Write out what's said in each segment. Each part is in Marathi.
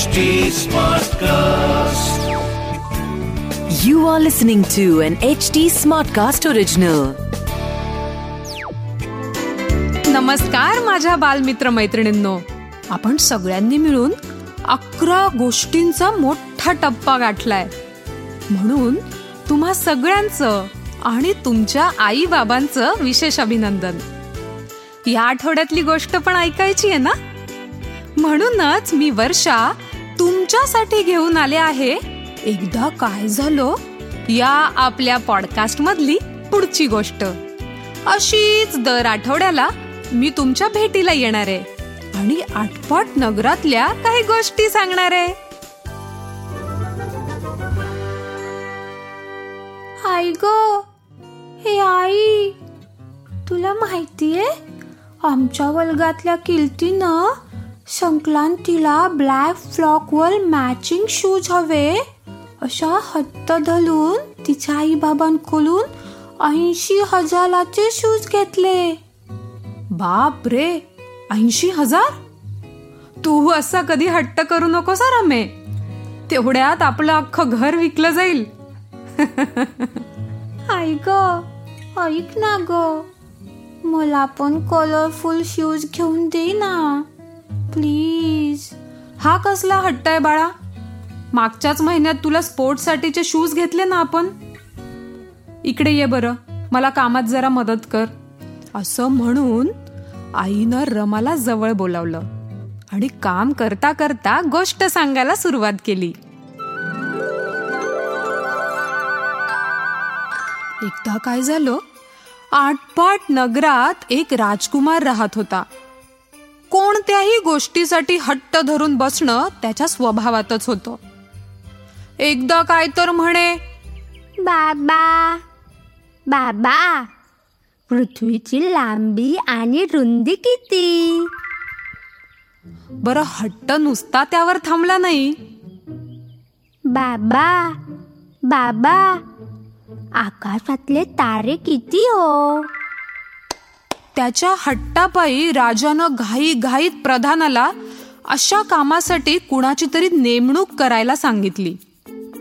HD Smartcast. You are listening to an HD Smartcast original. नमस्कार माझ्या बालमित्र मैत्रिणींनो आपण सगळ्यांनी मिळून अकरा गोष्टींचा मोठा टप्पा गाठलाय म्हणून तुम्हा सगळ्यांचं आणि तुमच्या आई बाबांचं विशेष अभिनंदन या आठवड्यातली गोष्ट पण ऐकायची आहे ना म्हणूनच मी वर्षा तुमच्यासाठी घेऊन आले आहे. एकदा काय झालं? या आपल्या पॉडकास्ट मधली पुढची गोष्ट. अशीच दर आठवड्याला मी तुमच्या भेटीला येणार आहे. आणि आटपाट नगरातल्या काही गोष्टी सांगणार आहे. आई ग हे आई तुला माहितीये? आमच्या वर्गातल्या किल्तीनं संक्रांतीला ब्लॅक फ्लॉकवर मॅचिंग शूज हवे. अशा हट्ट धरून तिच्या आई बाबांकडून ऐंशी हजाराचे शूज घेतले. बाप रे ऐंशी हजार? तू असा कधी हट्ट करू नको सर रमे. तेवढ्यात आपलं अख्खं घर विकलं जाईल. आई ग ऐक ना ग. मला पण कलरफुल शूज घेऊन दे ना. प्लीज. हा कसला हट्ट आहे बाळा? मागच्याच महिन्यात तुला स्पोर्ट्ससाठीचे शूज घेतले ना आपण? इकडे ये बरं. मला कामात जरा मदत कर. असं म्हणून आईनं रमाला जवळ बोलावलं आणि काम करता करता गोष्ट सांगायला सुरुवात केली. एकदा काय झालं? आटपाट नगरात एक राजकुमार राहत होता. कोणत्याही गोष्टीसाठी हट्ट धरून बसणं त्याच्या स्वभावातच होतं. एकदा काय तर म्हणे बाबा बाबा पृथ्वीची लांबी आणि रुंदी किती? बरं हट्ट नुसता त्यावर थांबला नाही. बाबा बाबा आकाशातले तारे किती हो? त्याच्या हट्टापायी राजानं घाई घाईत प्रधानाला अशा कामासाठी कुणाची तरी नेमणूक करायला सांगितली.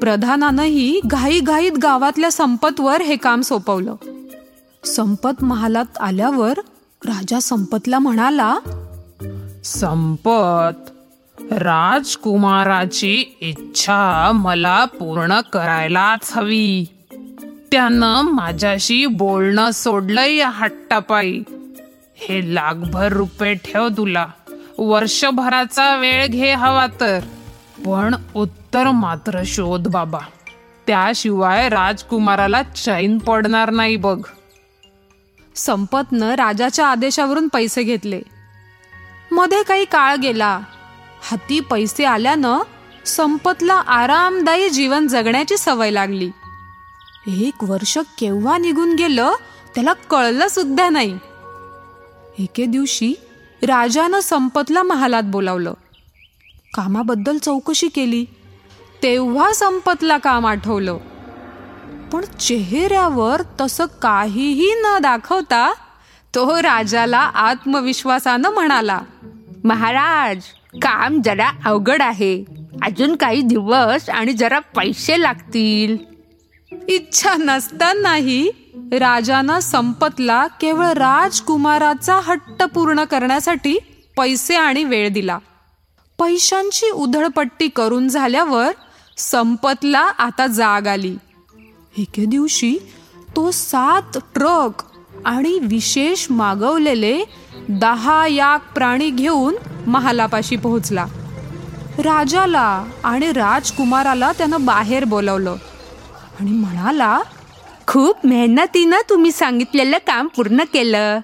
प्रधानानंही घाई घाईत गावातल्या संपतवर हे काम सोपवलं. संपत महालात आल्यावर राजा संपतला म्हणाला संपत राजकुमाराची इच्छा मला पूर्ण करायलाच हवी. त्यानं माझ्याशी बोलणं सोडलं या हट्टापायी. हे लाखभर रुपये ठेव तुला. वर्षभराचा वेळ घे हवा तर. पण उत्तर मात्र शोध बाबा. त्याशिवाय राजकुमाराला चैन पडणार नाही बघ. संपतनं राजाच्या आदेशावरून पैसे घेतले. मध्ये काही काळ गेला. हाती पैसे आल्यानं संपतला आरामदायी जीवन जगण्याची सवय लागली. एक वर्ष केव्हा निघून गेलं त्याला कळलं सुद्धा नाही. एके दिवशी राजानं संपतला महालात बोलावलं. कामाबद्दल चौकशी केली. तेव्हा संपतला काम आठवलं. पण चेहऱ्यावर तसं काहीही न दाखवता तो राजाला आत्मविश्वासानं म्हणाला महाराज काम जरा अवघड आहे. अजून काही दिवस आणि जरा पैसे लागतील. इच्छा नसतानाही राजानं संपतला केवळ राजकुमाराचा हट्ट पूर्ण करण्यासाठी पैसे आणि वेळ दिला. पैशांची उधळपट्टी करून झाल्यावर संपतला आता जाग आली. एके दिवशी तो सात ट्रक आणि विशेष मागवलेले दहा याक प्राणी घेऊन महालापाशी पोहोचला. राजाला आणि राजकुमाराला त्यानं बाहेर बोलवलं आणि म्हणाला खूप मेहनतीनं तुम्ही सांगितलेलं काम पूर्ण केलं.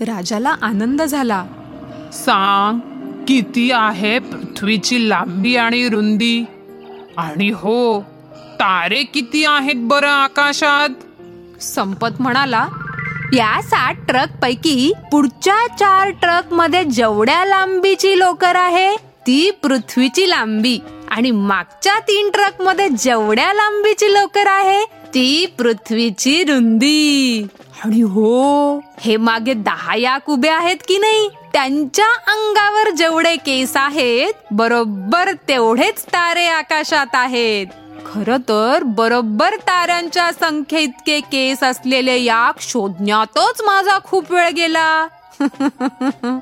राजाला आनंद झाला. सांग किती आहे पृथ्वीची लांबी आणि रुंदी? आणि हो तारे किती आहेत बरं आकाशात? संपत म्हणाला या सात ट्रक पैकी पुढच्या चार ट्रकमध्ये जेवढ्या लांबीची लोकर आहे ती पृथ्वीची लांबी. आणि मागच्या तीन ट्रकमध्ये जेवढ्या लांबीची लोकर आहे ती पृथ्वीची रुंदी. आणि हो. हे मागे दहा याक उभे आहेत की नाही त्यांच्या अंगावर जेवढे केस आहेत बरोबर तेवढेच तारे आकाशात आहेत. खर तर बरोबर ताऱ्यांच्या संख्ये इतके केस असलेले याक शोधण्यातच माझा खूप वेळ गेला.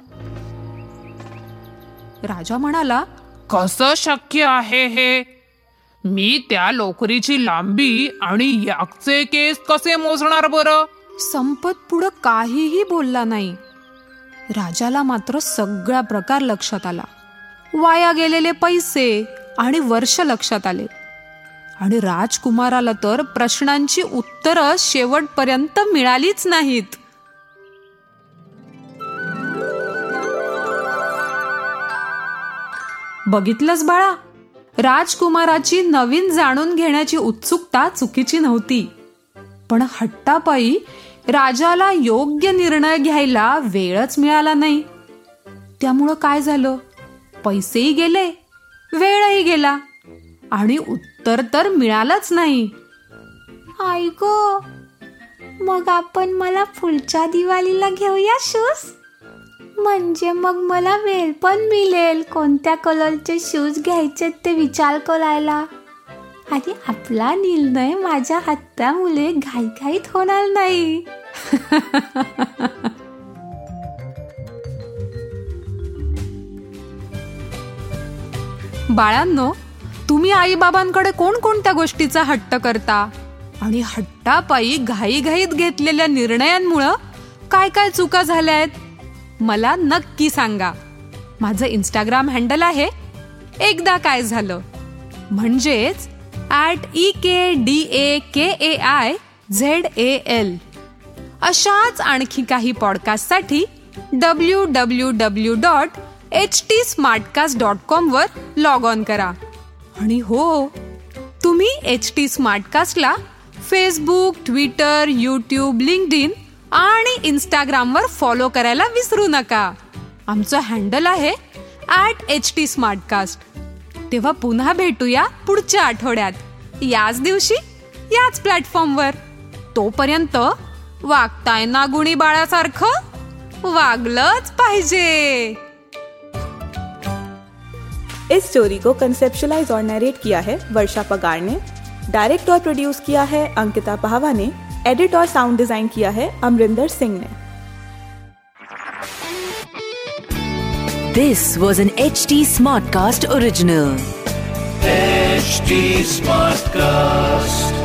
राजा म्हणाला कसं शक्य आहे हे? मी त्या लोकरीची लांबी आणि याकचे केस कसे मोजणार बरं? संपत पुढं काहीही बोलला नाही. राजाला मात्र सगळा प्रकार लक्षात आला. वाया गेलेले पैसे आणि वर्ष लक्षात आले. आणि राजकुमाराला तर प्रश्नांची उत्तरं शेवटपर्यंत मिळालीच नाहीत. बघितलंस बाळा? राजकुमाराची नवीन जाणून घेण्याची उत्सुकता चुकीची नव्हती. पण हट्टापायी राजाला योग्य निर्णय घ्यायला वेळच मिळाला नाही. त्यामुळं काय झालं? पैसेही गेले वेळही गेला आणि उत्तर तर मिळालंच नाही. ऐक मग आपण मला पुढच्या दिवाळीला घेऊया शूज? म्हणजे मग मला वेळ पण मिळेल. कोणत्या कलरचे शूज घ्यायचे ते विचार करायला. आणि आपला निर्णय माझ्या हातामुळे घाईघाईत होणार नाही. बाळांनो तुम्ही आईबाबांकडे कोणकोणत्या गोष्टीचा हट्ट करता? आणि हट्टापायी घाईघाईत घेतलेल्या निर्णयांमुळं काय काय चुका झाल्या आहेत मला नक्की सांगा. माझं इंस्टाग्राम हँडल आहे एकदा काय झालं. म्हणजेच at E K D A K A I Z A L अशाच आणखी काही पॉडकास्टसाठी W W W dot H T Smartcast dot कॉमवर log on करा. आणि हो तुम्ही एच टी स्मार्टकास्टला Facebook Twitter YouTube LinkedIn आणि इंस्टाग्रामवर फॉलो करायला विसरू नका. आमचं हँडल आहे ॲट एच टी स्मार्टकास्ट तेव्हा पुन्हा भेटूया पुढच्या आठवड्यात. याच दिवशी याच प्लॅटफॉर्मवर तोपर्यंत वागताय ना गुणी बाळासारखं? वागलंच पाहिजे. इस स्टोरी को कंसेप्शलाइज और नरेट किया है वर्षा पगार ने. डायरेक्ट और प्रोड्यूस किया है अंकिता पहावा ने. एडिट और साउंड डिजाइन किया है अमरिंदर सिंह ने This was an HT Smartcast original. HT Smartcast.